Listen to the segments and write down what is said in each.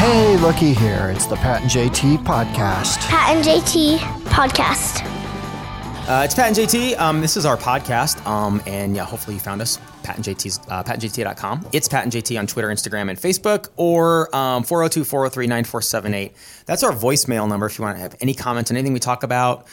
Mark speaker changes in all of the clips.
Speaker 1: Hey, looky here. It's the Pat and JT podcast.
Speaker 2: Pat and JT podcast.
Speaker 3: Uh, it's Pat and JT. Um, this is our podcast. Um, and yeah, hopefully you found us. Pat and JT's, uh, patandjt.com. It's Pat and JT on Twitter, Instagram, and Facebook, or um, 402 403 9478. That's our voicemail number if you want to have any comments on anything we talk about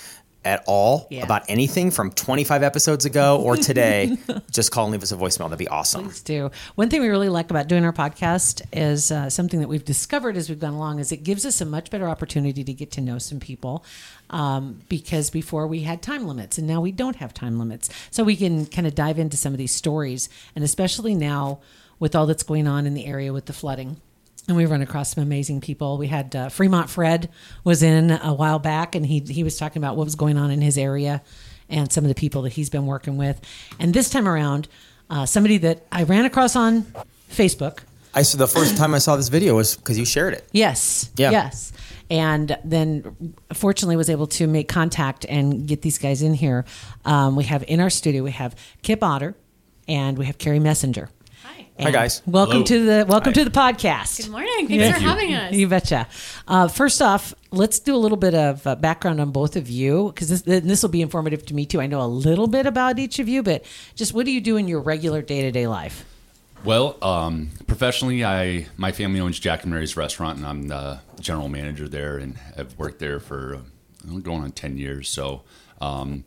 Speaker 3: at all,
Speaker 4: Yeah.
Speaker 3: about anything from 25 episodes ago or today. just call and leave us a voicemail. That'd be awesome.
Speaker 4: Please do. One thing we really like about doing our podcast is uh, something that we've discovered as we've gone along is it gives us a much better opportunity to get to know some people. Um, because before we had time limits and now we don't have time limits. So we can kind of dive into some of these stories. And especially now with all that's going on in the area with the flooding. And we run across some amazing people. We had uh, Fremont Fred was in a while back, and he he was talking about what was going on in his area and some of the people that he's been working with. And this time around, uh, somebody that I ran across on Facebook.
Speaker 3: I so the first time I saw this video was because you shared it.
Speaker 4: Yes.
Speaker 3: Yeah.
Speaker 4: Yes. And then, fortunately, was able to make contact and get these guys in here. Um, we have in our studio we have Kip Otter, and we have Carrie Messenger.
Speaker 5: Hi.
Speaker 3: Guys.
Speaker 4: Welcome
Speaker 6: Hello.
Speaker 4: to the welcome
Speaker 6: Hi.
Speaker 4: to the podcast.
Speaker 5: Good morning. Thanks for having us.
Speaker 4: You betcha. Uh, first off, let's do a little bit of uh, background on both of you because this this will be informative to me too. I know a little bit about each of you, but just what do you do in your regular day to day life?
Speaker 6: Well, um, professionally, I my family owns Jack and Mary's restaurant, and I'm the general manager there, and have worked there for uh, going on ten years. So, um,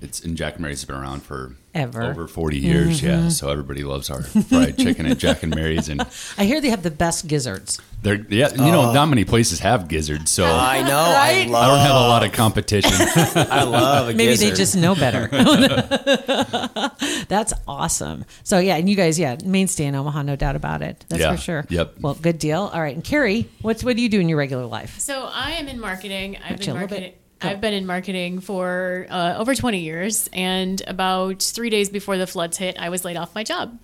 Speaker 6: it's and Jack and Mary's has been around for
Speaker 4: Ever. Mm-hmm.
Speaker 6: over forty years. Yeah, so everybody loves our fried chicken at Jack and Mary's, and
Speaker 4: I hear they have the best gizzards.
Speaker 6: they're yeah, you know, not many places have gizzards, so I
Speaker 3: I know. I love.
Speaker 6: I don't have a lot of competition.
Speaker 3: I love a
Speaker 4: Maybe they just know better. That's awesome. So yeah, and you guys, yeah, mainstay in Omaha, no doubt about it. That's
Speaker 6: Yeah.
Speaker 4: for sure.
Speaker 6: Yep.
Speaker 4: Well, good deal. All right, and Carrie, what's what do you do in your regular life?
Speaker 5: So I am in marketing. I've
Speaker 4: Gotcha, a
Speaker 5: been
Speaker 4: little bit.
Speaker 5: marketing.
Speaker 4: Go.
Speaker 5: I've been in marketing for uh, over 20 years, and about three days before the floods hit, I was laid off my job.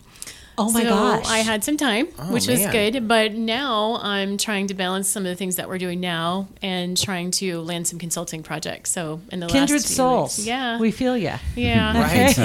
Speaker 4: Oh my
Speaker 5: so
Speaker 4: gosh!
Speaker 5: I had some time, which was good. But now I'm trying to balance some of the things that we're doing now and trying to land some consulting projects. So in the
Speaker 4: kindred
Speaker 5: last few
Speaker 4: souls.
Speaker 5: weeks- yeah,
Speaker 4: we feel you.
Speaker 5: yeah,
Speaker 3: Right.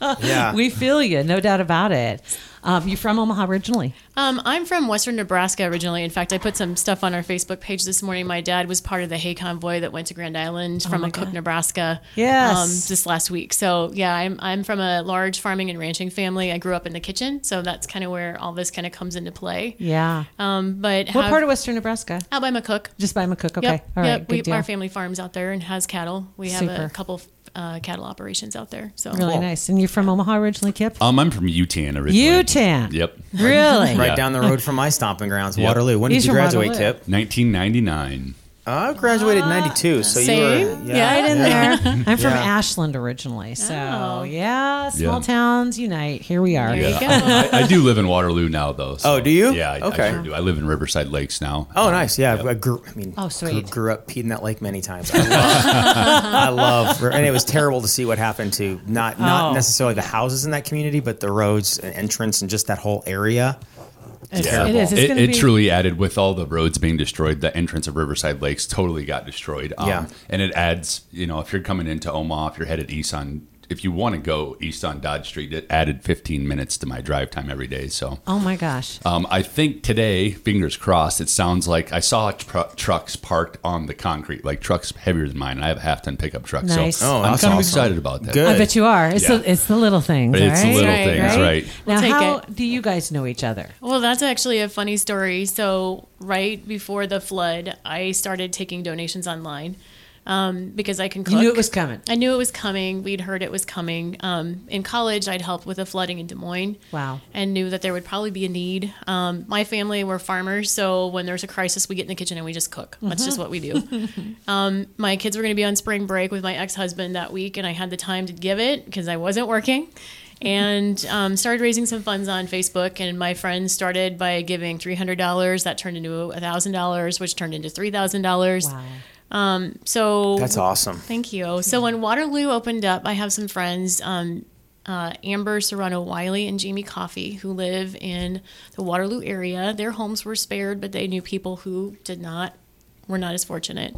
Speaker 5: right.
Speaker 3: Yeah.
Speaker 4: We feel you, no doubt about it. Um, you from Omaha originally?
Speaker 5: Um, I'm from Western Nebraska originally. In fact, I put some stuff on our Facebook page this morning. My dad was part of the hay convoy that went to Grand Island from
Speaker 4: Oh my
Speaker 5: Cook,
Speaker 4: God.
Speaker 5: Nebraska.
Speaker 4: Yes.
Speaker 5: Um, this last week. So yeah, I'm I'm from a large farming and ranching family. I grew up in the kitchen, so that's kind of where all this kind of comes into play.
Speaker 4: Yeah.
Speaker 5: Um, but
Speaker 4: what
Speaker 5: have-
Speaker 4: part of Western Nebraska?
Speaker 5: Out by McCook.
Speaker 4: Just by McCook. Okay.
Speaker 5: Yep.
Speaker 4: All right.
Speaker 5: yep.
Speaker 4: Good
Speaker 5: We,
Speaker 4: deal.
Speaker 5: our family farms out there and has cattle. We have
Speaker 4: Super.
Speaker 5: a couple uh, cattle operations out there. So
Speaker 4: Really nice. And you're from Omaha originally, Kip?
Speaker 6: um, I'm from Yutan originally.
Speaker 4: Yutan.
Speaker 6: Yep.
Speaker 4: Really?
Speaker 3: Right
Speaker 6: Yeah.
Speaker 3: down the road from my stomping grounds,
Speaker 6: Yep.
Speaker 3: Waterloo. When
Speaker 4: He's
Speaker 3: did you graduate,
Speaker 4: Waterloo.
Speaker 3: Kip?
Speaker 6: 1999.
Speaker 3: I graduated in '92, so you
Speaker 5: Same.
Speaker 3: were
Speaker 5: Yeah.
Speaker 4: Right in there. I'm from
Speaker 3: Yeah.
Speaker 4: Ashland originally. So,
Speaker 5: Oh.
Speaker 4: yeah, small
Speaker 6: Yeah.
Speaker 4: towns unite. Here we are.
Speaker 5: there you go.
Speaker 6: I, I do live in Waterloo now, though. so-
Speaker 3: Oh, do you?
Speaker 6: Yeah, I,
Speaker 3: Okay.
Speaker 6: I sure do. I live in Riverside Lakes now.
Speaker 3: Oh,
Speaker 6: Um,
Speaker 3: nice. Yeah,
Speaker 6: yep.
Speaker 3: I grew. I mean,
Speaker 4: Oh,
Speaker 3: grew,
Speaker 4: sweet.
Speaker 3: grew up peed in that lake many times. I love, I love, and it was terrible to see what happened to not not
Speaker 4: Oh.
Speaker 3: necessarily the houses in that community, but the roads and entrance and just that whole area.
Speaker 4: It's,
Speaker 3: Terrible.
Speaker 4: it is. It's
Speaker 6: It,
Speaker 4: gonna
Speaker 6: it
Speaker 4: be,
Speaker 6: truly added with all the roads being destroyed. The entrance of Riverside Lakes totally got destroyed. Um,
Speaker 3: Yeah.
Speaker 6: and it adds. You know, if you're coming into Omaha, if you're headed east on, if you want to go east on Dodge Street, it added 15 minutes to my drive time every day. So.
Speaker 4: Oh my gosh.
Speaker 6: Um, I think today, fingers crossed, it sounds like I saw tr- trucks parked on the concrete, like trucks heavier than mine. I have a half ton pickup truck,
Speaker 4: Nice.
Speaker 6: so
Speaker 3: Oh,
Speaker 6: I'm
Speaker 3: that's
Speaker 6: kind of excited about that.
Speaker 3: Good.
Speaker 4: I bet you are. It's
Speaker 6: Yeah.
Speaker 4: the it's the little things.
Speaker 6: It's the
Speaker 4: right?
Speaker 6: little
Speaker 5: Right,
Speaker 6: things,
Speaker 5: right.
Speaker 6: right?
Speaker 4: Now,
Speaker 5: We'll take
Speaker 4: how
Speaker 5: it.
Speaker 4: do you guys know each other?
Speaker 5: Well, that's actually a funny story. So, right before the flood, I started taking donations online. Um, because I can cook.
Speaker 4: You knew it was coming.
Speaker 5: I knew it was coming. We'd heard it was coming. Um, in college, I'd helped with the flooding in Des Moines.
Speaker 4: Wow.
Speaker 5: And knew that there would probably be a need. Um, my family were farmers, so when there's a crisis, we get in the kitchen and we just cook. That's just what we do. um, my kids were going to be on spring break with my ex husband that week, and I had the time to give it because I wasn't working. And um, started raising some funds on Facebook, and my friends started by giving three hundred dollars. That turned into thousand dollars, which turned into three thousand dollars. Um, so
Speaker 3: That's awesome.
Speaker 5: Thank you. So when Waterloo opened up, I have some friends, um, uh, Amber Serrano Wiley and Jamie Coffey, who live in the Waterloo area. Their homes were spared, but they knew people who did not, were not as fortunate.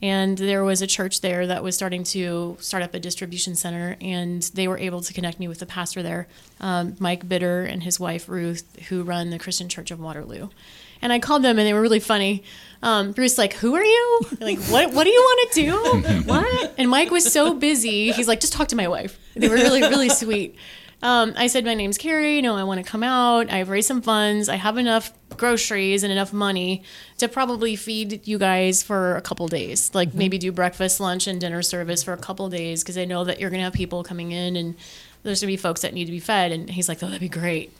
Speaker 5: And there was a church there that was starting to start up a distribution center, and they were able to connect me with the pastor there, um, Mike Bitter, and his wife Ruth, who run the Christian Church of Waterloo. And I called them, and they were really funny. Um, Bruce, like, who are you? Like, what? What do you want to do? what? And Mike was so busy. He's like, just talk to my wife. They were really, really sweet. Um, I said, my name's Carrie. You know, I want to come out. I've raised some funds. I have enough groceries and enough money to probably feed you guys for a couple days. Like maybe do breakfast, lunch, and dinner service for a couple days because I know that you're gonna have people coming in and there's gonna be folks that need to be fed. And he's like, oh, that'd be great.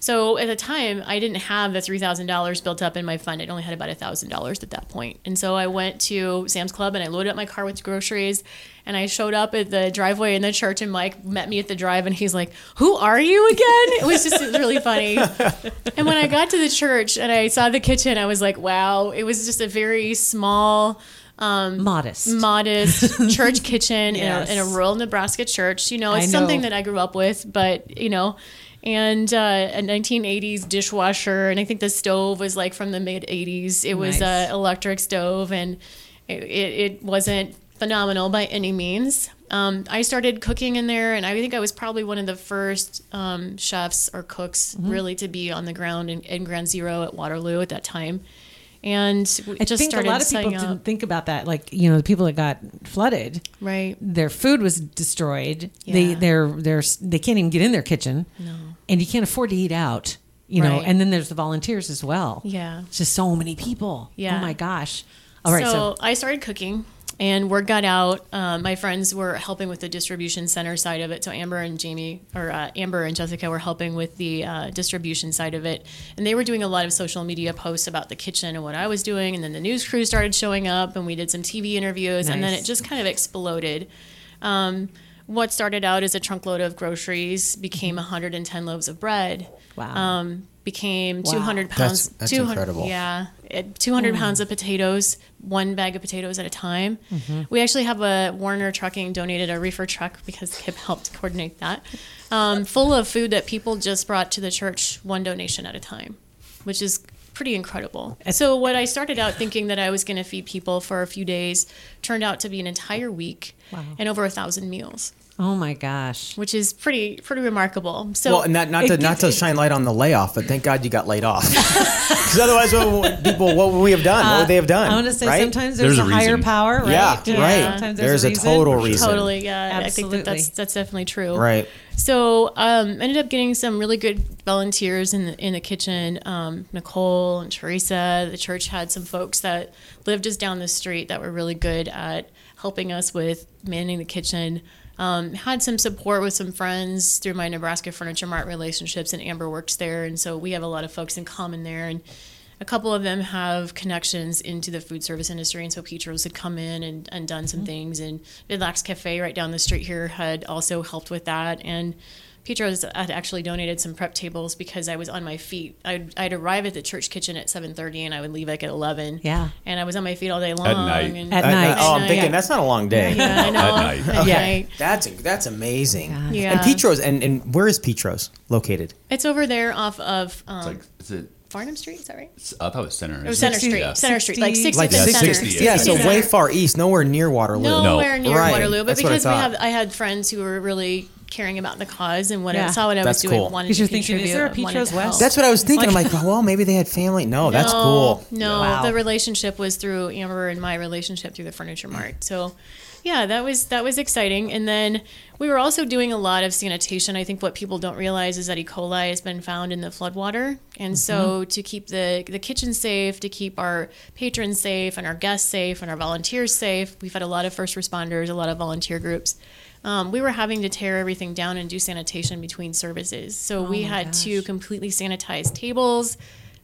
Speaker 5: So at the time, I didn't have the three thousand dollars built up in my fund. I only had about thousand dollars at that point. And so I went to Sam's Club and I loaded up my car with groceries. And I showed up at the driveway in the church, and Mike met me at the drive, and he's like, "Who are you again?" It was just really funny. And when I got to the church and I saw the kitchen, I was like, "Wow!" It was just a very small um,
Speaker 4: Modest.
Speaker 5: modest church kitchen
Speaker 4: Yes.
Speaker 5: in, a, in a rural Nebraska church. You know, it's something that I grew up with, but you know, and uh, a 1980s dishwasher, and I think the stove was like from the mid 80s. It was
Speaker 4: Nice.
Speaker 5: a electric stove, and it, it, it wasn't phenomenal by any means. Um, I started cooking in there, and I think I was probably one of the first um, chefs or cooks
Speaker 4: Mm-hmm.
Speaker 5: really to be on the ground in, in Ground Zero at Waterloo at that time. And
Speaker 4: I
Speaker 5: just
Speaker 4: think a lot of people didn't
Speaker 5: up.
Speaker 4: think about that. Like you know, the people that got flooded,
Speaker 5: Right.
Speaker 4: their food was destroyed. They
Speaker 5: Yeah.
Speaker 4: they're they're they can't even get in their kitchen. No, and you can't afford to eat out. You know,
Speaker 5: Right.
Speaker 4: and then there's the volunteers as well.
Speaker 5: Yeah.
Speaker 4: it's just so many people.
Speaker 5: Yeah.
Speaker 4: Oh my gosh. All right,
Speaker 5: so,
Speaker 4: so,
Speaker 5: I started cooking, and word got out. Um, my friends were helping with the distribution center side of it. So Amber and Jamie, or uh, Amber and Jessica, were helping with the uh, distribution side of it, and they were doing a lot of social media posts about the kitchen and what I was doing. And then the news crew started showing up, and we did some TV interviews, and then it just kind of exploded. Um, what started out as a trunk load of groceries became 110 loaves of bread.
Speaker 4: Wow.
Speaker 5: Um, became
Speaker 4: Wow.
Speaker 5: 200 pounds.
Speaker 3: That's- that's
Speaker 5: 200
Speaker 3: incredible.
Speaker 5: Yeah, it- 200 pounds of potatoes, one bag of potatoes at a time. We actually have a Werner Trucking donated a reefer truck because Kip helped coordinate that, um, full of food that people just brought to the church, one donation at a time, which is pretty incredible. So what I started out thinking that I was going to feed people for a few days turned out to be an entire week and over a thousand meals,
Speaker 4: oh my gosh.
Speaker 5: which is pretty pretty remarkable. So
Speaker 3: Well, and not, not to
Speaker 4: It
Speaker 3: not to
Speaker 4: gives-
Speaker 3: shine light on the layoff, but thank God you got laid off. Because otherwise, what would people what would we have done? what would they have done?
Speaker 4: Uh, I want to say
Speaker 3: right?
Speaker 4: sometimes there's,
Speaker 6: There's
Speaker 4: a,
Speaker 6: a
Speaker 4: higher power, right?
Speaker 3: Yeah, right.
Speaker 4: Sometimes
Speaker 3: There's a
Speaker 4: reason.
Speaker 3: total reason.
Speaker 5: Totally, yeah. I think that that's
Speaker 4: Absolutely.
Speaker 5: that's definitely true.
Speaker 3: Right.
Speaker 5: So um, ended up getting some really good volunteers in the in the kitchen. Um, Nicole and Teresa. The church had some folks that lived just down the street that were really good at helping us with manning the kitchen. Um, had some support with some friends through my Nebraska Furniture Mart relationships, and Amber works there, and so we have a lot of folks in common there. And a couple of them have connections into the food service industry, and so Petrow's had come in and, and done some things, and Vidlak's Cafe right down the street here had also helped with that, and Petrow's had actually donated some prep tables because I was on my feet. I'd, I'd arrive at the church kitchen at seven thirty, and I would leave like at eleven.
Speaker 4: Yeah.
Speaker 5: and I was on my feet all day long.
Speaker 6: At night.
Speaker 5: And,
Speaker 4: At
Speaker 3: I- I-
Speaker 4: night.
Speaker 3: oh, I'm
Speaker 5: At
Speaker 3: thinking that's not a long day.
Speaker 5: yeah, I know.
Speaker 6: At night.
Speaker 5: At
Speaker 4: Yeah.
Speaker 5: night.
Speaker 3: That's that's amazing.
Speaker 5: Yeah.
Speaker 3: And Petrow's and, and where is Petrow's located?
Speaker 5: It's over there off of um,
Speaker 6: It's like, is it?
Speaker 5: Farnam Street. Is that right?
Speaker 6: it's- I thought it was center.
Speaker 5: Or Center Street.
Speaker 6: Yeah.
Speaker 5: Center Street, like 60th
Speaker 3: Like
Speaker 5: and
Speaker 6: yeah,
Speaker 5: Center.
Speaker 6: 60,
Speaker 3: Yeah, so way far east, nowhere near Waterloo.
Speaker 5: Nowhere near
Speaker 3: Right.
Speaker 5: Waterloo, but
Speaker 3: That's what I
Speaker 5: because we have, I had friends who were really caring about the cause and what
Speaker 4: Yeah.
Speaker 5: I saw what I was
Speaker 3: That's
Speaker 5: doing.
Speaker 3: cool.
Speaker 5: Wanted
Speaker 4: Because
Speaker 5: to
Speaker 4: you're thinking, is there a
Speaker 5: wanted
Speaker 4: Petrow's
Speaker 5: to
Speaker 4: West?
Speaker 3: That's what I was thinking. I'm like, oh, well, maybe they had family. No, that's cool.
Speaker 5: No,
Speaker 4: Wow.
Speaker 5: the relationship was through Amber and my relationship through the Furniture Mart. So yeah, that was that was exciting. And then we were also doing a lot of sanitation. I think what people don't realize is that E. coli has been found in the floodwater, and so to keep the the kitchen safe, to keep our patrons safe and our guests safe and our volunteers safe, we've had a lot of first responders, a lot of volunteer groups. Um, we were having to tear everything down and do sanitation between services. So we had to completely sanitize tables,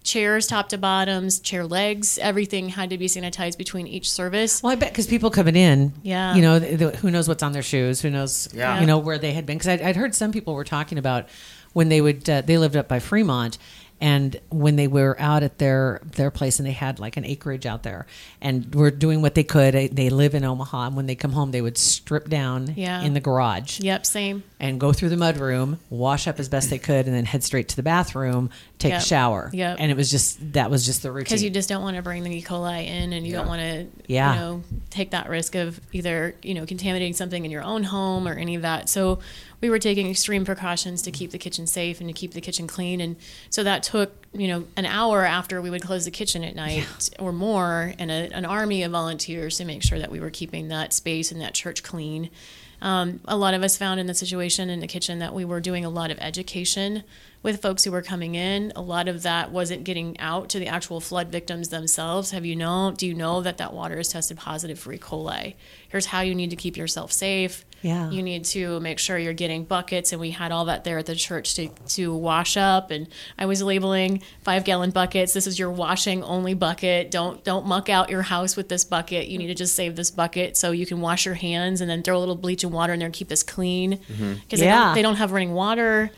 Speaker 5: chairs top to bottoms, chair legs, everything had to be sanitized between each service.
Speaker 4: Well, I bet because people coming in,
Speaker 5: Yeah.
Speaker 4: you know, th- th- who knows what's on their shoes, who knows,
Speaker 3: Yeah.
Speaker 4: you know, where they had been. Because I'd, I'd heard some people were talking about when they would, uh, they lived up by Fremont, and when they were out at their their place and they had like an acreage out there and were doing what they could. They, live in Omaha, and when they come home, they would strip down
Speaker 5: Yeah.
Speaker 4: in the garage
Speaker 5: Yep, same.
Speaker 4: and go through the mud room, wash up as best they could, and then head straight to the bathroom, take
Speaker 5: Yep.
Speaker 4: a shower.
Speaker 5: Yep.
Speaker 4: And it was just that was just the routine.
Speaker 5: because you just don't want to bring the E. coli in, and you don't want to,
Speaker 4: Yeah.
Speaker 5: you know, take that risk of either you know contaminating something in your own home or any of that. So we were taking extreme precautions to keep the kitchen safe and to keep the kitchen clean, and so that took you know an hour after we would close the kitchen at night or more, and a, an army of volunteers to make sure that we were keeping that space and that church clean. Um, a lot of us found in the situation in the kitchen that we were doing a lot of education with folks who were coming in. A lot of that wasn't getting out to the actual flood victims themselves. Have you know? Do you know that that water is tested positive for E. coli? Here's how you need to keep yourself safe.
Speaker 4: Yeah.
Speaker 5: You need to make sure you're getting buckets, and we had all that there at the church to, to wash up. And I was labeling five gallon buckets. This is your washing only bucket. Don't don't muck out your house with this bucket. You need to just save this bucket so you can wash your hands and then throw a little bleach and water in there and keep this clean because they,
Speaker 4: Yeah.
Speaker 5: don't, they don't have running water.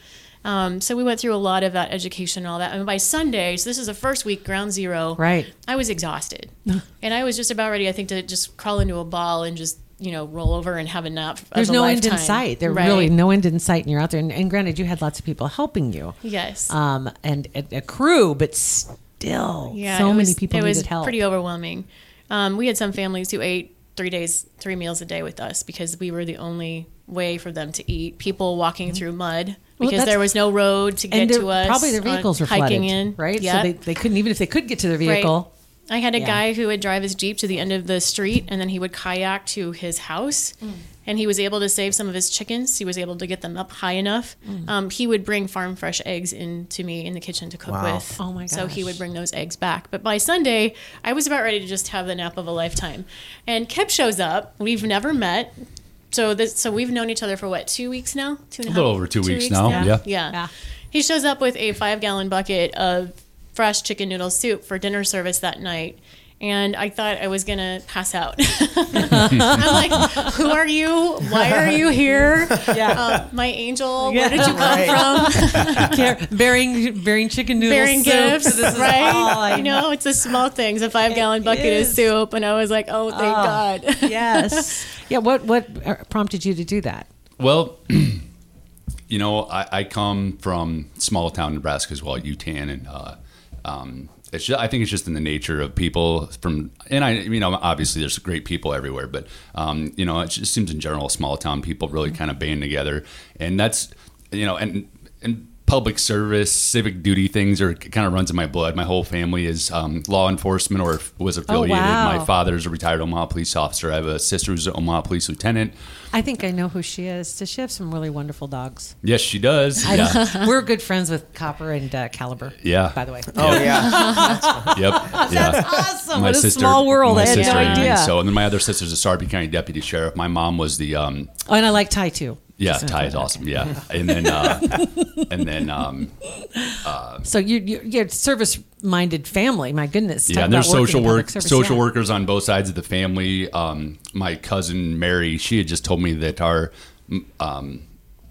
Speaker 5: Um, so we went through a lot of that education and all that. And by Sunday, so this is the first week, ground zero.
Speaker 4: Right.
Speaker 5: I was exhausted, and I was just about ready. I think to just crawl into a ball and just you know roll over and have a nap. of
Speaker 4: There's no end in sight. There
Speaker 5: Right.
Speaker 4: really no end in sight, and you're out there. And, and granted, you had lots of people helping you,
Speaker 5: Yes.
Speaker 4: um, and a, a crew, but still,
Speaker 5: yeah.
Speaker 4: so many
Speaker 5: was,
Speaker 4: people
Speaker 5: It
Speaker 4: needed
Speaker 5: was
Speaker 4: help.
Speaker 5: pretty overwhelming. Um, we had some families who ate three days, three meals a day with us because we were the only way for them to eat. People walking through mud
Speaker 4: Mm-hmm. Well,
Speaker 5: because
Speaker 4: that's-
Speaker 5: there was no road to get to us.
Speaker 4: probably their vehicles were
Speaker 5: hiking
Speaker 4: flooded,
Speaker 5: in,
Speaker 4: right?
Speaker 5: Yeah.
Speaker 4: So they, they couldn't even if they could get to their vehicle.
Speaker 5: I had a
Speaker 4: Yeah.
Speaker 5: guy who would drive his Jeep to the end of the street and then he would kayak to his house.
Speaker 4: Mm.
Speaker 5: And he was able to save some of his chickens. He was able to get them up high enough.
Speaker 4: Mm.
Speaker 5: Um, he would bring farm fresh eggs in to me in the kitchen to cook
Speaker 3: Wow.
Speaker 5: with.
Speaker 4: Oh my God.
Speaker 5: So he would bring those eggs back. But by Sunday, I was about ready to just have the nap of a lifetime. And Kip shows up. We've never met. So this, so we've known each other for what, two weeks now? Two and
Speaker 6: A little over two weeks now, yeah.
Speaker 5: yeah.
Speaker 4: Yeah.
Speaker 5: He shows up with a five gallon bucket of fresh chicken noodle soup for dinner service that night. And I thought I was gonna pass out. I'm like, "Who are you? Why are you here? Yeah, my angel. Where did you come from?
Speaker 4: Bearing bearing chicken noodles,
Speaker 5: Bearing
Speaker 4: soup.
Speaker 5: gifts,
Speaker 4: This is
Speaker 5: right?
Speaker 4: all
Speaker 5: you know, it's the small things. A five gallon bucket of soup, and I was like, oh, thank God.
Speaker 4: yes. Yeah. What what uh, prompted you to do that?
Speaker 6: Well, you know, I, I come from small town Nebraska as well, Yutan, and uh, um, it's just, I think it's just in the nature of people from, and I, you know, obviously there's great people everywhere, but um, you know, it just seems in general small town people really kind of band together, and that's, you know, and and public service, civic duty things are kind of runs in my blood. My whole family is um, law enforcement or was affiliated.
Speaker 4: wow.
Speaker 6: My father's a retired Omaha police officer. I have a sister who's an Omaha police lieutenant.
Speaker 4: I think I know who she is. Does she have some really wonderful dogs?
Speaker 6: Yes, she does. Yeah.
Speaker 4: We're good friends with Copper and uh, Caliber.
Speaker 6: Yeah.
Speaker 4: By the way.
Speaker 3: Oh yeah.
Speaker 6: Yep. yeah.
Speaker 4: Awesome. what a small world.
Speaker 6: My
Speaker 4: I had
Speaker 6: sister,
Speaker 4: no
Speaker 6: and
Speaker 4: idea.
Speaker 6: So, and then my other sister's a Sarpy County deputy sheriff. My mom was the, um,
Speaker 4: oh, and I like Ty too.
Speaker 6: Yeah, Ty is awesome. Yeah. And then, uh, and then, um,
Speaker 4: So you you you're service minded family. My goodness.
Speaker 6: yeah, and there's
Speaker 4: about working
Speaker 6: social
Speaker 4: in public
Speaker 6: work,
Speaker 4: service,
Speaker 6: social
Speaker 4: yeah.
Speaker 6: workers on both sides of the family. Um, my cousin Mary, she had just told me that our, um,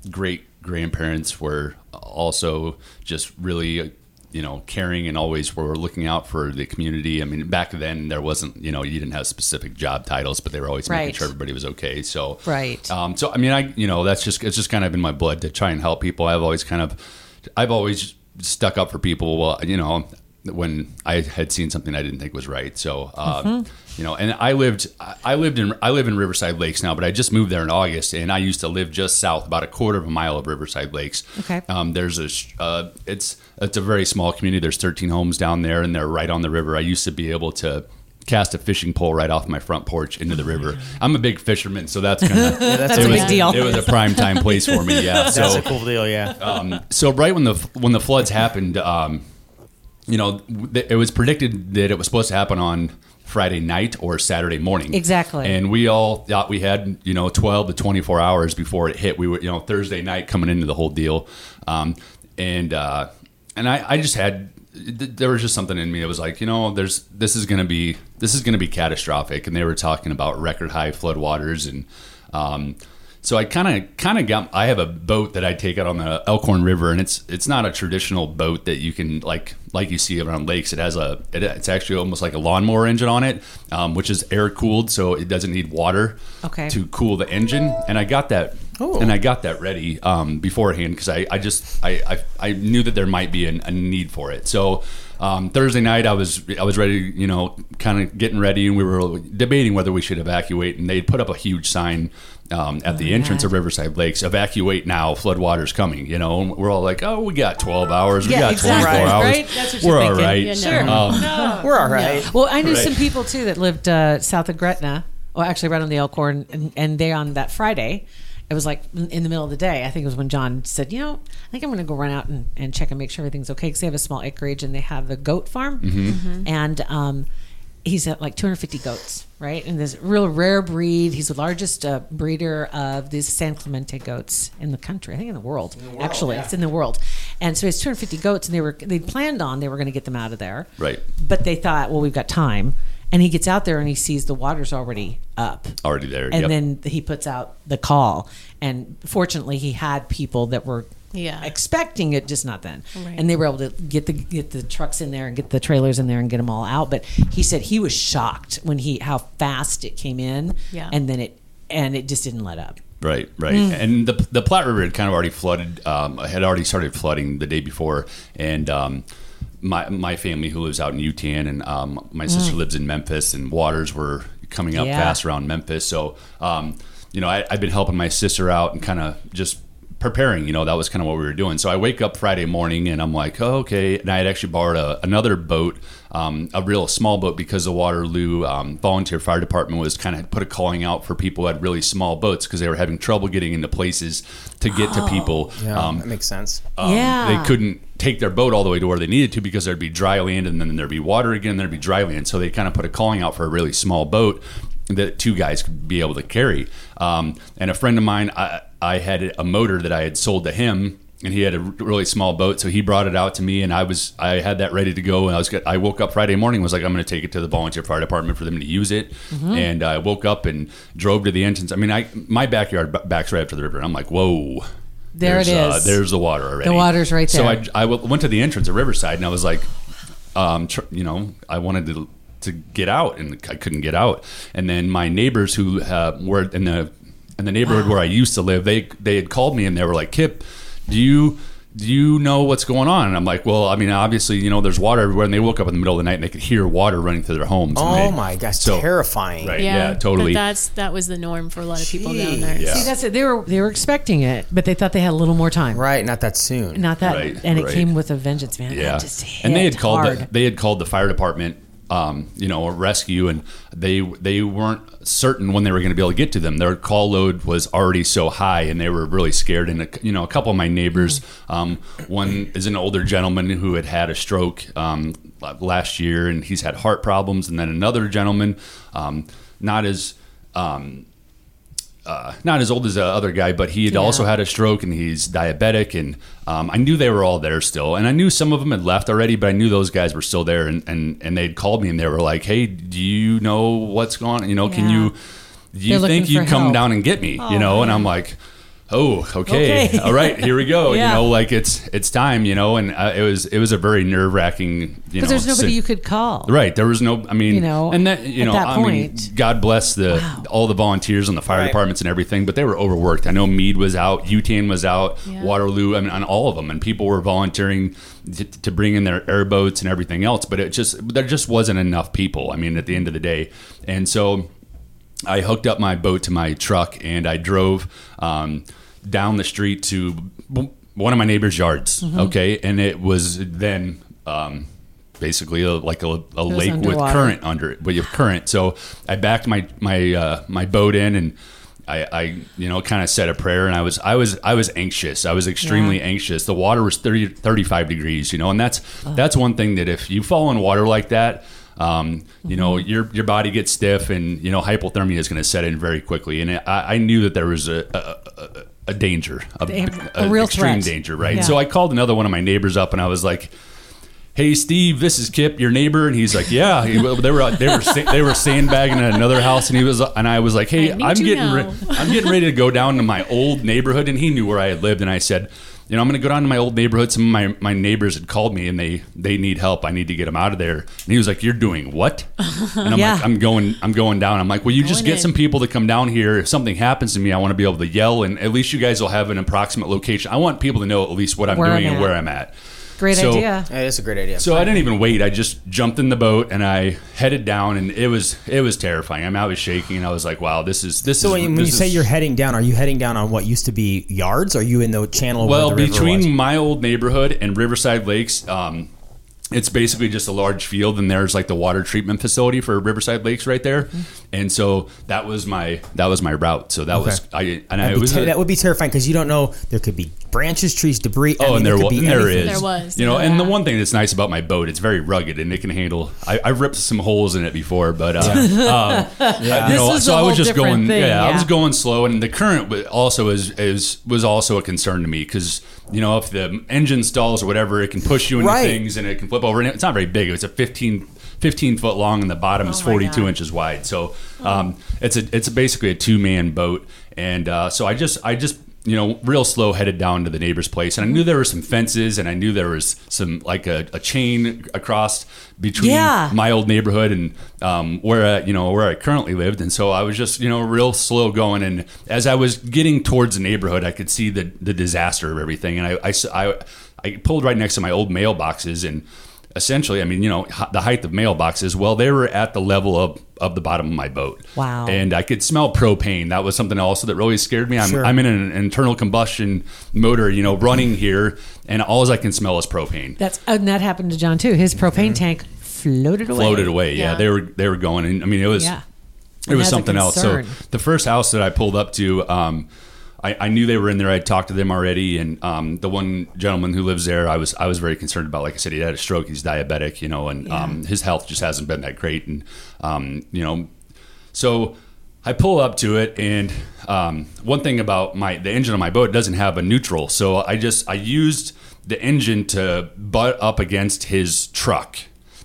Speaker 6: great grandparents were also just really you know caring and always were looking out for the community i mean back then there wasn't you know you didn't have specific job titles but they were always making
Speaker 4: Right.
Speaker 6: sure everybody was okay so
Speaker 4: Right.
Speaker 6: um, so i mean i you know that's just it's just kind of in my blood to try and help people i've always kind of i've always stuck up for people well you know when I had seen something I didn't think was right, so uh,
Speaker 4: Mm-hmm.
Speaker 6: you know, and I lived, I lived in, I live in Riverside Lakes now, but I just moved there in August, and I used to live just south, about a quarter of a mile of Riverside Lakes.
Speaker 4: Okay.
Speaker 6: Um, there's a, uh, it's it's a very small community. There's 13 homes down there, and they're right on the river. I used to be able to cast a fishing pole right off my front porch into the river. I'm a big fisherman, so that's kind of
Speaker 3: that's
Speaker 4: a
Speaker 6: was,
Speaker 4: big deal.
Speaker 6: It was a prime time place for me. Yeah, so,
Speaker 3: That's
Speaker 6: so
Speaker 3: a cool deal. Yeah.
Speaker 6: um, so right when the when the floods happened, um, you know, it was predicted that it was supposed to happen on Friday night or Saturday morning.
Speaker 4: Exactly.
Speaker 6: And we all thought we had you know 12 to 24 hours before it hit. We were you know Thursday night coming into the whole deal, um, and uh, and I, I just had there was just something in me It was like you know there's this is gonna be this is gonna be catastrophic, and they were talking about record high flood waters and. Um, so I kind of kind of got. I have a boat that I take out on the Elkhorn River, and it's it's not a traditional boat that you can like like you see around lakes. It has a it, it's actually almost like a lawnmower engine on it, um, which is air cooled, so it doesn't need water
Speaker 4: Okay.
Speaker 6: to cool the engine. And I got that and I got that ready um, beforehand because I, I just I, I I knew that there might be an, a need for it. So. Um, Thursday night, I was I was ready, you know, kind of getting ready, and we were debating whether we should evacuate. And they put up a huge sign um, at the entrance of Riverside Lakes: "Evacuate now! Floodwater's coming." You know, and we're all like, "Oh, we got 12 hours. We
Speaker 4: Yeah,
Speaker 6: got
Speaker 4: exactly.
Speaker 6: 24 hours.
Speaker 4: Right? That's what you're
Speaker 6: we're all
Speaker 4: thinking.
Speaker 6: right."
Speaker 5: Yeah,
Speaker 4: Sure.
Speaker 6: Um,
Speaker 3: We're all right.
Speaker 4: Well, I knew
Speaker 6: Right.
Speaker 4: some people too that lived uh, south of Gretna. Well, actually, right on the Elkhorn, and, and they on that Friday. It was like in the middle of the day. I think it was when John said, "You know, I think I'm going to go run out and, and check and make sure everything's okay." Because they have a small acreage and they have a goat farm, and um, he's at like 250 goats, right? And this real rare breed. He's the largest uh, breeder of these San Clemente goats in the country. I think in the world. actually, it's in the world. And so he has 250 goats, and they were they planned on they were going to get them out of there,
Speaker 6: Right.
Speaker 4: but they thought, well, we've got time. And he gets out there and he sees the water's already up.
Speaker 6: Already there.
Speaker 4: And
Speaker 6: yep.
Speaker 4: then he puts out the call. And fortunately, he had people that were
Speaker 5: Yeah.
Speaker 4: expecting it, just not then.
Speaker 5: Right.
Speaker 4: And they were able to get the get the trucks in there and get the trailers in there and get them all out. But he said he was shocked when he how fast it came in.
Speaker 5: Yeah.
Speaker 4: And then it and it just didn't let up.
Speaker 6: Right, right.
Speaker 4: Mm.
Speaker 6: And the the Platte River had kind of already flooded, um, had already started flooding the day before, and um, my my family who lives out in Yutan and um, my sister lives in Memphis, and waters were coming up
Speaker 4: Mm. Yeah.
Speaker 6: fast around Memphis. So, um, you know, I, I've been helping my sister out and kind of just preparing. You know, that was kind of what we were doing. So I wake up Friday morning and I'm like, oh, okay. And I had actually borrowed a, another boat, um, a real small boat, because the Waterloo um, Volunteer Fire Department was kind of put a calling out for people who had really small boats because they were having trouble getting into places to get to people.
Speaker 3: Yeah,
Speaker 6: Um,
Speaker 3: that makes sense.
Speaker 6: um,
Speaker 4: Yeah.
Speaker 6: They couldn't take their boat all the way to where they needed to because there'd be dry land and then there'd be water again, there'd be dry land. So they kind of put a calling out for a really small boat that two guys could be able to carry. Um, and a friend of mine, I, I had a motor that I had sold to him. And he had a really small boat, so he brought it out to me, and I was I had that ready to go. And I was I woke up Friday morning, was like I'm going to take it to the volunteer fire department for them to use it. And I woke up and drove to the entrance. I mean, I my backyard backs right up to the river. And I'm like, whoa,
Speaker 4: There it
Speaker 6: there's, uh, there's the water already.
Speaker 4: The water's right there. So.
Speaker 6: I, I w- went to the entrance at Riverside and I was like, um, tr- you know, I wanted to to get out and I couldn't get out. And then my neighbors who uh, were in the in the neighborhood where I used to live, they they had called me and they were like, Kip, do you do you know what's going on? And I'm like, well, I mean, obviously, you know, there's water everywhere. And they woke up in the middle of the night and they could hear water running through their homes.
Speaker 3: Oh
Speaker 6: they-
Speaker 3: my gosh,
Speaker 6: so-
Speaker 3: terrifying.
Speaker 6: Right. Yeah, totally.
Speaker 5: But that's that was the norm for a lot of people down there.
Speaker 6: Yeah.
Speaker 4: See, that's it. They were they were expecting it, but they thought they had a little more time.
Speaker 3: Right, not that soon.
Speaker 4: Not that,
Speaker 6: Right,
Speaker 4: and it came with a vengeance, man.
Speaker 6: Yeah,
Speaker 4: just hit
Speaker 6: and they had called the, they had called the fire department, um, you know, a rescue, and they they weren't certain when they were going to be able to get to them. Their call load was already so high, and they were really scared. And a, you know, a couple of my neighbors, um, one is an older gentleman who had had a stroke um, last year, and he's had heart problems, and then another gentleman, um, not as um, uh, not as old as the other guy, but he had also had a stroke and he's diabetic. And um, I knew they were all there still. And I knew some of them had left already, but I knew those guys were still there. And, and, and they'd called me and they were like, hey, do you know what's going on? You know, can you, do you
Speaker 4: They're
Speaker 6: think you'd come
Speaker 4: help.
Speaker 6: down and get me? you know, and I'm like, oh, okay.
Speaker 4: Okay.
Speaker 6: all right, here we go.
Speaker 4: Yeah.
Speaker 6: You know, like it's, it's time, you know, and uh, it was, it was a very nerve wracking, you know,
Speaker 4: because there's nobody
Speaker 6: sit-
Speaker 4: you could call.
Speaker 6: Right. There was no. I mean,
Speaker 4: You know,
Speaker 6: and that you know,
Speaker 4: that
Speaker 6: I mean, God bless the all the volunteers and the fire
Speaker 3: Right.
Speaker 6: departments and everything, but they were overworked. I know mead was out, Yutan was out,
Speaker 5: Yeah.
Speaker 6: Waterloo. I mean, on all of them, and people were volunteering to, to bring in their airboats and everything else. But it just there just wasn't enough people. I mean, at the end of the day, and so I hooked up my boat to my truck and I drove um, down the street to one of my neighbor's yards.
Speaker 4: Mm-hmm.
Speaker 6: Okay, and it was then um, basically a, like a, a lake with current under it, but you have current. So I backed my my uh, my boat in and. I, I, you know, kind of said a prayer, and I was, I was, I was anxious. I was extremely
Speaker 4: Yeah.
Speaker 6: anxious. The water was 30, 35 degrees, you know, and that's that's one thing that if you fall in water like that, um, you know,
Speaker 4: Mm-hmm.
Speaker 6: your your body gets stiff, and you know, hypothermia is going to set in very quickly. And I, I knew that there was a a, a, a danger, a,
Speaker 4: A real
Speaker 6: extreme
Speaker 4: threat.
Speaker 6: danger, right?
Speaker 4: Yeah.
Speaker 6: So I called another one of my neighbors up, and I was like. Hey Steve, this is Kip, your neighbor, and he's like, "Yeah." He, they were they were they were sandbagging at another house, and he was, and I was like, "Hey, I'm getting re- I'm getting ready to go down to my old neighborhood, and he knew where I had lived, and I said, you know, I'm going to go down to my old neighborhood. Some of my, my neighbors had called me, and they they need help. I need to get them out of there. And he was like, "You're doing what?" And I'm
Speaker 4: Yeah.
Speaker 6: like, "I'm going I'm going down." I'm like, "Well, you just get
Speaker 5: in.
Speaker 6: some people to come down here. If something happens to me, I want to be able to yell, and at least you guys will have an approximate location. I want people to know at least what I'm
Speaker 4: Where I'm
Speaker 6: doing and where I'm at."
Speaker 4: Great
Speaker 6: So-
Speaker 4: idea.
Speaker 3: It is a great idea.
Speaker 6: So I didn't even wait. I just jumped in the boat and I headed down, and it was it was terrifying. I mean, I was shaking, and I was like, "Wow, this is this
Speaker 3: so
Speaker 6: is."
Speaker 3: when, when
Speaker 6: this
Speaker 3: you say
Speaker 6: is-
Speaker 3: you're heading down, are you heading down on what used to be yards? Are you in the channel?
Speaker 6: well,
Speaker 3: the
Speaker 6: between
Speaker 3: was?
Speaker 6: my old neighborhood and Riverside Lakes, um, it's basically just a large field, and there's like the water treatment facility for Riverside Lakes right there, and so that was my that was my route. So that was I and I
Speaker 3: That'd be
Speaker 6: was
Speaker 3: ter-
Speaker 6: a-
Speaker 3: that would be terrifying because you don't know there could be branches, trees, debris. I
Speaker 6: Oh,
Speaker 3: mean,
Speaker 6: and there,
Speaker 3: could
Speaker 6: wa-
Speaker 3: be
Speaker 6: and there
Speaker 3: anything.
Speaker 6: is.
Speaker 5: There was,
Speaker 6: You know,
Speaker 5: yeah.
Speaker 6: and the one thing that's nice about my boat, it's very rugged and it can handle. I, I've ripped some holes in it before, but uh, um, you
Speaker 4: This
Speaker 6: know,
Speaker 4: was
Speaker 6: so I was just going.
Speaker 4: thing,
Speaker 6: yeah, I was going slow, and the current wa- also is is was also a concern to me because you know if the engine stalls or whatever, it can push you into
Speaker 3: Right.
Speaker 6: things and it can flip over. And it's not very big. It's a 15, 15 foot long, and the bottom is
Speaker 4: Oh my
Speaker 6: forty two inches wide. So um, it's a it's basically a two man boat, and uh, so I just I just you know real slow headed down to the neighbor's place, and I knew there were some fences, and I knew there was some like a, a chain across between
Speaker 4: Yeah.
Speaker 6: my old neighborhood and um, where I, you know where I currently lived, and so I was just you know real slow going, and as I was getting towards the neighborhood, I could see the the disaster of everything, and I I I pulled right next to my old mailboxes and essentially, I mean, you know, the height of mailboxes, well, they were at the level of, of the bottom of my boat.
Speaker 4: Wow.
Speaker 6: And I could smell propane. That was something also that really scared me. I'm,
Speaker 3: Sure.
Speaker 6: I'm in an internal combustion motor, you know, running here, and all I can smell is propane.
Speaker 4: That's and that happened to John too. His propane tank floated away.
Speaker 6: Floated away. Yeah.
Speaker 5: Yeah.
Speaker 6: They were, they were going. And I mean, it was,
Speaker 4: Yeah.
Speaker 6: it was something else. So the first house that I pulled up to, um, I, I knew they were in there. I'd talked to them already, and um, the one gentleman who lives there, I was I was very concerned about. Like I said, he had a stroke. He's diabetic, you know, and um, his health just hasn't been that great. And um, you know, so I pull up to it, and um, one thing about my the engine on my boat doesn't have a neutral, so I just I used the engine to butt up against his truck.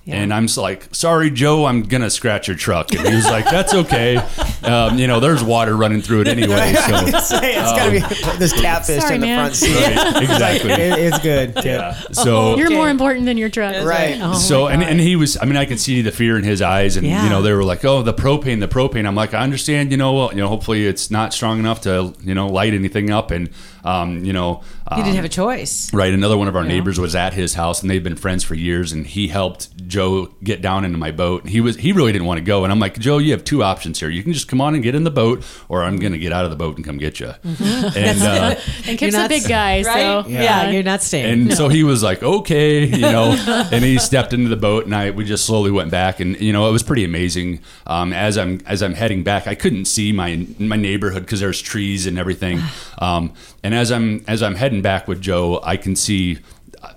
Speaker 4: Yeah.
Speaker 6: And I'm just like, sorry, Joe, I'm gonna scratch your truck. And he was like, that's okay. Um, you know, there's water running through it anyway. So
Speaker 3: Say, it's gotta be this catfish
Speaker 5: Sorry,
Speaker 3: in the
Speaker 5: man.
Speaker 3: front seat.
Speaker 6: Right, exactly.
Speaker 3: It- it's good. Tip.
Speaker 6: Yeah. So
Speaker 5: You're more important than your truck.
Speaker 3: Right.
Speaker 4: Oh
Speaker 6: so and, and he was i mean i could see the fear in his eyes and
Speaker 4: Yeah.
Speaker 6: you know they were like oh the propane the propane i'm like i understand you know well, you know hopefully it's not strong enough to you know light anything up and um, you know
Speaker 4: you didn't
Speaker 6: um,
Speaker 4: have a choice.
Speaker 6: Right. Another one of our neighbors was at his house and they've been friends for years and he helped Joe get down into my boat. He was he really didn't want to go. And I'm like, Joe, you have two options here. You can just come on and get in the boat or I'm gonna get out of the boat and come get you. And uh,
Speaker 5: And Kip's
Speaker 4: You're
Speaker 5: a
Speaker 4: not-
Speaker 5: big guy,
Speaker 4: right?
Speaker 5: so
Speaker 4: yeah. you're not staying.
Speaker 6: and so he was like, okay, you know, and he stepped into the boat, and I we just slowly went back, and you know, it was pretty amazing. Um, as I'm as I'm heading back, I couldn't see my my neighborhood because there's trees and everything. Um, and as I'm as I'm heading back with Joe, I can see.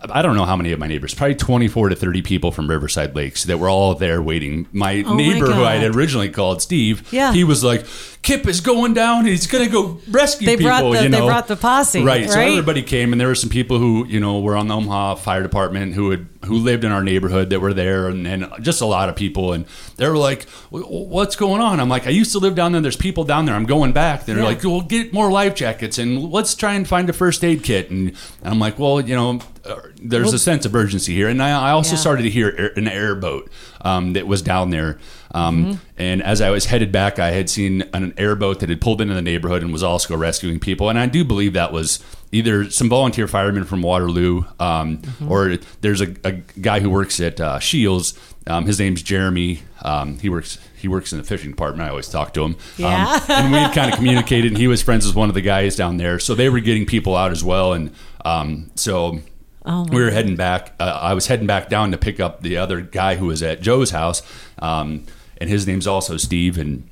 Speaker 6: I don't know how many of my neighbors, probably 24 to 30 people from Riverside Lakes that were all there waiting. My
Speaker 4: Oh my
Speaker 6: neighbor, who I had originally called Steve,
Speaker 4: Yeah.
Speaker 6: he was like, Kip is going down. He's going to go rescue
Speaker 4: They
Speaker 6: people.
Speaker 4: brought the-
Speaker 6: you
Speaker 4: they brought the posse,
Speaker 6: Right. So everybody came, and there were some people who you know were on the Omaha Fire Department who had who lived in our neighborhood that were there, and, and just a lot of people, and they were like, "What's going on?" I'm like, "I used to live down there. There's people down there. I'm going back." They're
Speaker 4: Yeah.
Speaker 6: like, "Well, get more life jackets, and let's try and find a first aid kit." And, and I'm like, "Well, you know." uh, There's a sense of urgency here, and I, I also
Speaker 4: Yeah.
Speaker 6: started to hear air, an airboat um, that was down there. Um,
Speaker 4: Mm-hmm.
Speaker 6: And as I was headed back, I had seen an airboat that had pulled into the neighborhood and was also rescuing people. And I do believe that was either some volunteer firemen from Waterloo, um,
Speaker 4: Mm-hmm.
Speaker 6: or there's a, a guy who works at uh, Scheels. Um, his name's Jeremy. Um, he works he works in the fishing department. I always talk to him.
Speaker 4: Yeah.
Speaker 6: Um, and we kind of communicated, and he was friends with one of the guys down there, so they were getting people out as well. And um, so
Speaker 4: Oh,
Speaker 6: we were heading back. Uh, I was heading back down to pick up the other guy who was at Joe's house, um, and his name's also Steve. And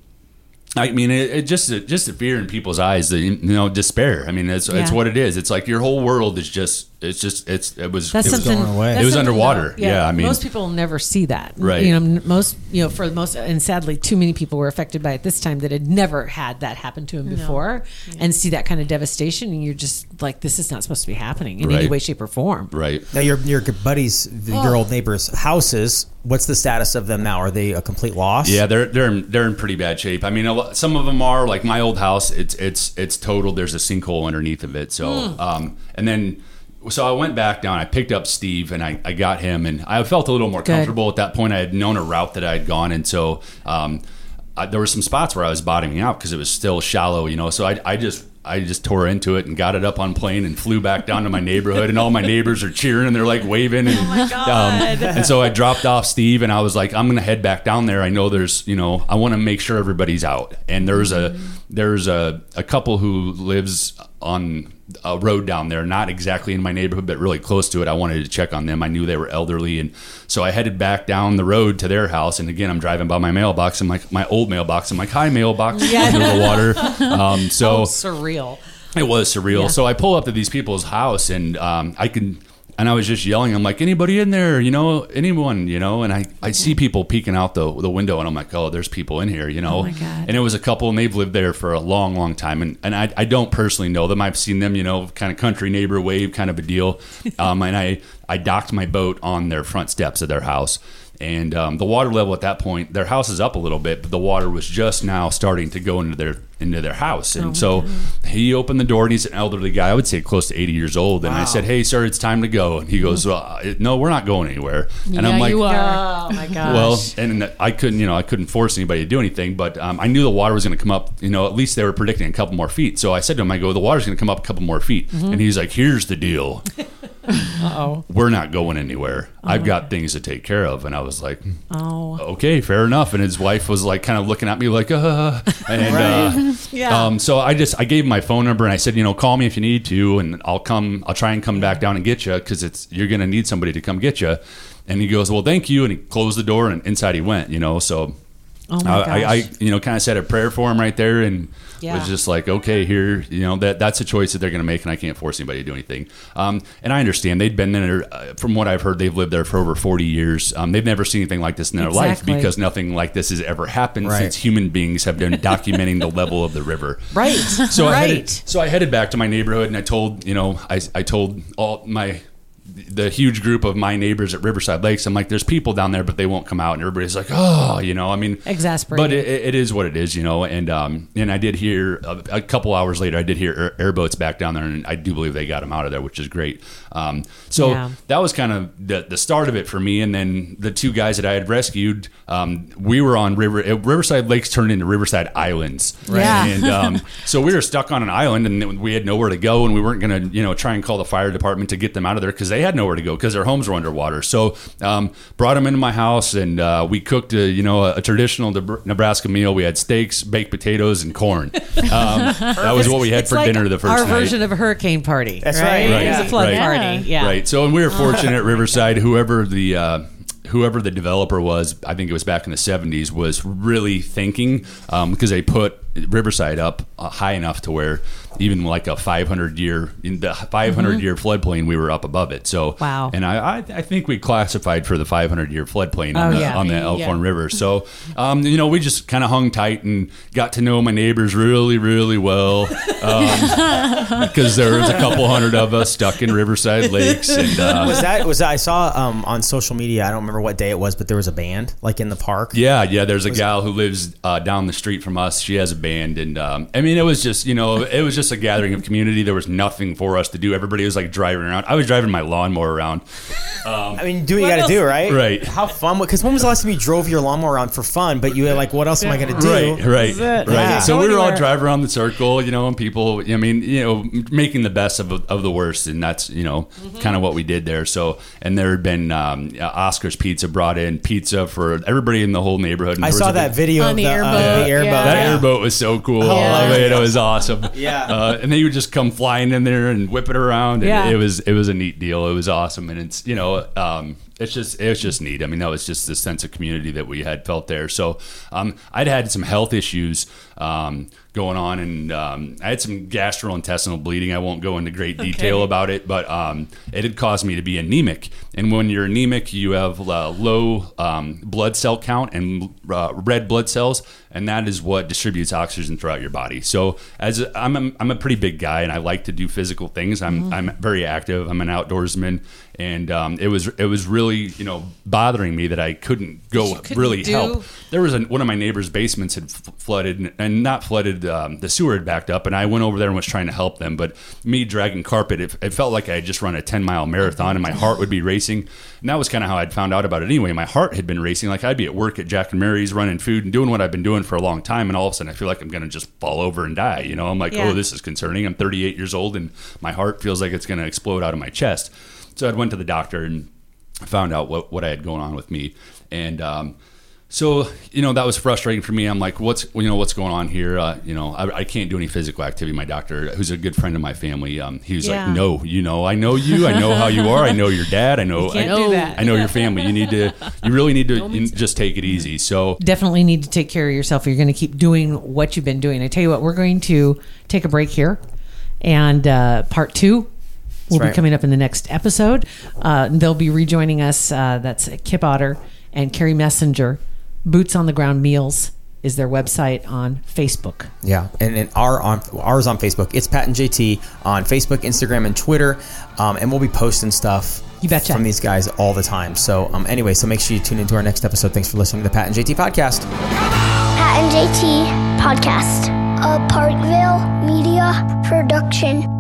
Speaker 6: I mean, it, it just just the fear in people's eyes, the you know despair. I mean, it's it's
Speaker 4: Yeah.
Speaker 6: what it is. It's like your whole world is just it's just it's it was
Speaker 4: That's
Speaker 6: it was,
Speaker 4: something.
Speaker 1: going away.
Speaker 6: It was underwater.
Speaker 4: that-
Speaker 6: Yeah, I mean-
Speaker 4: most people never see that.
Speaker 6: Right.
Speaker 4: You know, most you know for the most, and sadly, too many people were affected by it this time that had never had that happen to them before, and see that kind of devastation, and you're just like, this is not supposed to be happening in any way, shape, or form.
Speaker 6: right.
Speaker 3: Now your your buddies, the, your
Speaker 4: Oh.
Speaker 3: old neighbors' houses. What's the status of them now? Are they a complete loss?
Speaker 6: Yeah, they're they're in, they're in pretty bad shape. I mean, a lo- some of them are like my old house. It's it's it's total. There's a sinkhole underneath of it. So, um, and then so I went back down. I picked up Steve and I, I got him, and I felt a little more
Speaker 4: Good.
Speaker 6: comfortable at that point. I had known a route that I had gone, and so um, I, there were some spots where I was bottoming out because it was still shallow, you know. So I I just I just tore into it and got it up on plane and flew back down to my neighborhood, and all my neighbors are cheering and they're like waving. And, Um, and so I dropped off Steve, and I was like, I'm gonna head back down there. I know there's, you know, I want to make sure everybody's out. And there's a there's a, a couple who lives on a road down there, not exactly in my neighborhood, but really close to it. I wanted to check on them. I knew they were elderly, and so I headed back down the road to their house. And again, I'm driving by my mailbox. I'm like, my old mailbox. I'm like, hi, mailbox, yeah. under the water. Um, so
Speaker 4: Surreal.
Speaker 6: it was surreal. So I pull up to these people's house and um, I can, and I was just yelling. I'm like, anybody in there? You know, anyone? You know? And I, I see people peeking out the the window, and I'm like, oh, there's people in here. You know?
Speaker 4: Oh my God.
Speaker 6: And it was a couple, and they've lived there for a long, long time. And and I, I don't personally know them. I've seen them. You know, kind of country neighbor wave kind of a deal. Um, and I I docked my boat on their front steps of their house. And um, the water level at that point, their house is up a little bit, but the water was just now starting to go into their into their house.
Speaker 4: Oh
Speaker 6: And so he opened the door, and he's an elderly guy. I would say close to eighty years old. And I said, "Hey, sir, it's time to go." And he goes, well, uh, "No, we're not going anywhere." And
Speaker 5: yeah,
Speaker 6: I'm like,
Speaker 5: you are.
Speaker 4: Oh my gosh.
Speaker 6: well, and I couldn't, you know, I couldn't force anybody to do anything, but um, I knew the water was going to come up. You know, at least they were predicting a couple more feet. So I said to him, "I go, the water's going to come up a couple more feet."
Speaker 4: Mm-hmm.
Speaker 6: And he's like, "Here's the deal.
Speaker 4: oh.
Speaker 6: We're not going anywhere. I've got things to take care of." And I was like,
Speaker 4: Oh.
Speaker 6: "Okay, fair enough." And his wife was like, kind of looking at me like, "Uh," and uh,
Speaker 4: Yeah.
Speaker 6: um, so I just I gave him my phone number and I said, you know, call me if you need to, and I'll come. I'll try and come back down and get you because it's you're gonna need somebody to come get you. And he goes, well, thank you, and he closed the door and inside he went. You know, so
Speaker 4: Oh my
Speaker 6: I, I, you know, kind of said a prayer for him right there, and
Speaker 4: Yeah.
Speaker 6: was just like, okay, here, you know, that that's a choice that they're going to make, and I can't force anybody to do anything. Um, and I understand they'd been there, uh, from what I've heard, they've lived there for over forty years. Um, they've never seen anything like this in their
Speaker 4: Exactly.
Speaker 6: life because nothing like this has ever happened
Speaker 3: Right.
Speaker 6: since human beings have been documenting the level of the river.
Speaker 4: Right.
Speaker 6: So I
Speaker 4: right.
Speaker 6: headed, so I headed back to my neighborhood and I told you know I, I told all my the huge group of my neighbors at Riverside Lakes. I'm like, there's people down there, but they won't come out, and everybody's like, oh, you know, I mean,
Speaker 4: Exasperating.
Speaker 6: But it, it is what it is, you know. And um, and I did hear a, a couple hours later, I did hear air, airboats back down there, and I do believe they got them out of there, which is great. Um, so
Speaker 4: Yeah.
Speaker 6: that was kind of the, the start of it for me. And then the two guys that I had rescued, um, we were on river uh, Riverside Lakes turned into Riverside Islands,
Speaker 4: Right. Yeah.
Speaker 6: And um, so we were stuck on an island, and we had nowhere to go, and we weren't going to, you know, try and call the fire department to get them out of there because they had nowhere to go because their homes were underwater. So um, brought them into my house, and uh, we cooked, a, you know, a, a traditional Deb- Nebraska meal. We had steaks, baked potatoes, and corn. Um, that was what we had
Speaker 4: It's
Speaker 6: for
Speaker 4: like
Speaker 6: dinner the first
Speaker 4: our
Speaker 6: night.
Speaker 4: version of a hurricane party.
Speaker 3: That's
Speaker 4: right.
Speaker 3: right.
Speaker 4: It was a flood
Speaker 6: Right.
Speaker 4: party.
Speaker 5: Yeah.
Speaker 4: Yeah.
Speaker 6: Right. So, and we were fortunate at Riverside. Whoever the uh, whoever the developer was, I think it was back in the '70s, was really thinking um, because they put Riverside up uh, high enough to where even like a 500 year in the 500 year floodplain, we were up above it. So
Speaker 4: Mm-hmm. Wow.
Speaker 6: And I I, I think we classified for the 500 year floodplain on,
Speaker 4: Oh,
Speaker 6: the,
Speaker 4: yeah.
Speaker 6: on the
Speaker 5: Yeah.
Speaker 6: Elkhorn River. So um, you know we just kind of hung tight and got to know my neighbors really really well. Um, because there was a couple hundred of us stuck in Riverside Lakes, and uh,
Speaker 3: Was that was that, I saw um, on social media? I don't remember what day it was, but there was a band like in the park.
Speaker 6: yeah, yeah. There's a gal who lives uh, down the street from us. She has a band, and um, I mean, it was just you know, it was just a gathering of community. There was nothing for us to do. Everybody was like driving around. I was driving my lawnmower around.
Speaker 3: I mean, do what you got to do, right?
Speaker 6: Right.
Speaker 3: How fun? Because when was the last time you drove your lawnmower around for fun? But you were like, what else am I going to do?
Speaker 6: Right, right, right.
Speaker 3: Yeah.
Speaker 6: So we were all driving around the circle, you know, and people, I mean, you know, making the best of, of the worst, and that's you know,
Speaker 4: Mm-hmm.
Speaker 6: kind of what we did there. So, and there had been um, Oscar's Pizza brought in pizza for everybody in the whole neighborhood. And
Speaker 3: I saw that
Speaker 6: big-
Speaker 3: video
Speaker 5: On
Speaker 3: of
Speaker 5: the
Speaker 3: the,
Speaker 5: airboat,
Speaker 3: uh, the airboat.
Speaker 5: yeah.
Speaker 6: That
Speaker 3: yeah.
Speaker 6: airboat was so cool.
Speaker 3: Yeah.
Speaker 6: I mean, it was awesome.
Speaker 3: Yeah.
Speaker 6: uh, and they would just come flying in there and whip it around. And
Speaker 4: Yeah.
Speaker 6: it was it was a neat deal. It was awesome, and it's you know um, it's just it was just neat. I mean, that was just the sense of community that we had felt there. So um, I'd had some health issues um, going on, and um, I had some gastrointestinal bleeding. I won't go into great detail
Speaker 4: Okay.
Speaker 6: about it, but um, it had caused me to be anemic. And when you're anemic, you have uh, low um, blood cell count and uh, red blood cells, and that is what distributes oxygen throughout your body. So, as a, I'm, a, I'm a pretty big guy, and I like to do physical things. I'm,
Speaker 4: Mm-hmm.
Speaker 6: I'm very active. I'm an outdoorsman, and um, it was it was really you know bothering me that I couldn't go
Speaker 4: couldn't
Speaker 6: really
Speaker 4: do-
Speaker 6: help. There was a, one of my neighbor's basements had f- flooded, and, and not flooded. Um, the sewer had backed up, and I went over there and was trying to help them. But me dragging carpet, it, it felt like I had just run a ten mile marathon, and my heart would be racing. And that was kind of how I'd found out about it anyway. My heart had been racing. Like I'd be at work at Jack and Mary's running food and doing what I've been doing for a long time, and all of a sudden I feel like I'm going to just fall over and die. You know, I'm like,
Speaker 4: Yeah.
Speaker 6: oh, this is concerning. I'm 38 years old, and my heart feels like it's going to explode out of my chest. So I went to the doctor and found out what, what I had going on with me. And um, so, you know, that was frustrating for me. I'm like, what's, you know, what's going on here? Uh, you know, I, I can't do any physical activity. My doctor, who's a good friend of my family, um, he was
Speaker 4: Yeah.
Speaker 6: like, no, you know, I know you. I know how you are. I know your dad. I know,
Speaker 4: can't
Speaker 6: I,
Speaker 4: do that.
Speaker 6: I know your family. You need to, you really need to you just take it easy. So,
Speaker 4: definitely need to take care of yourself. You're going to keep doing what you've been doing. I tell you what, we're going to take a break here, and uh, part two will be coming up in the next episode. Uh, they'll be rejoining us. Uh, that's Kip Otter and Carrie Messenger. Boots on the Ground Meals is their website on Facebook.
Speaker 3: Yeah, and, and our on ours on Facebook. It's Pat and JT on Facebook, Instagram, and Twitter, um, and we'll be posting stuff.
Speaker 4: You betcha.
Speaker 3: from these guys all the time. So um, anyway, so make sure you tune into our next episode. Thanks for listening to the Pat and JT podcast.
Speaker 2: Pat and JT Podcast. A Parkville Media Production.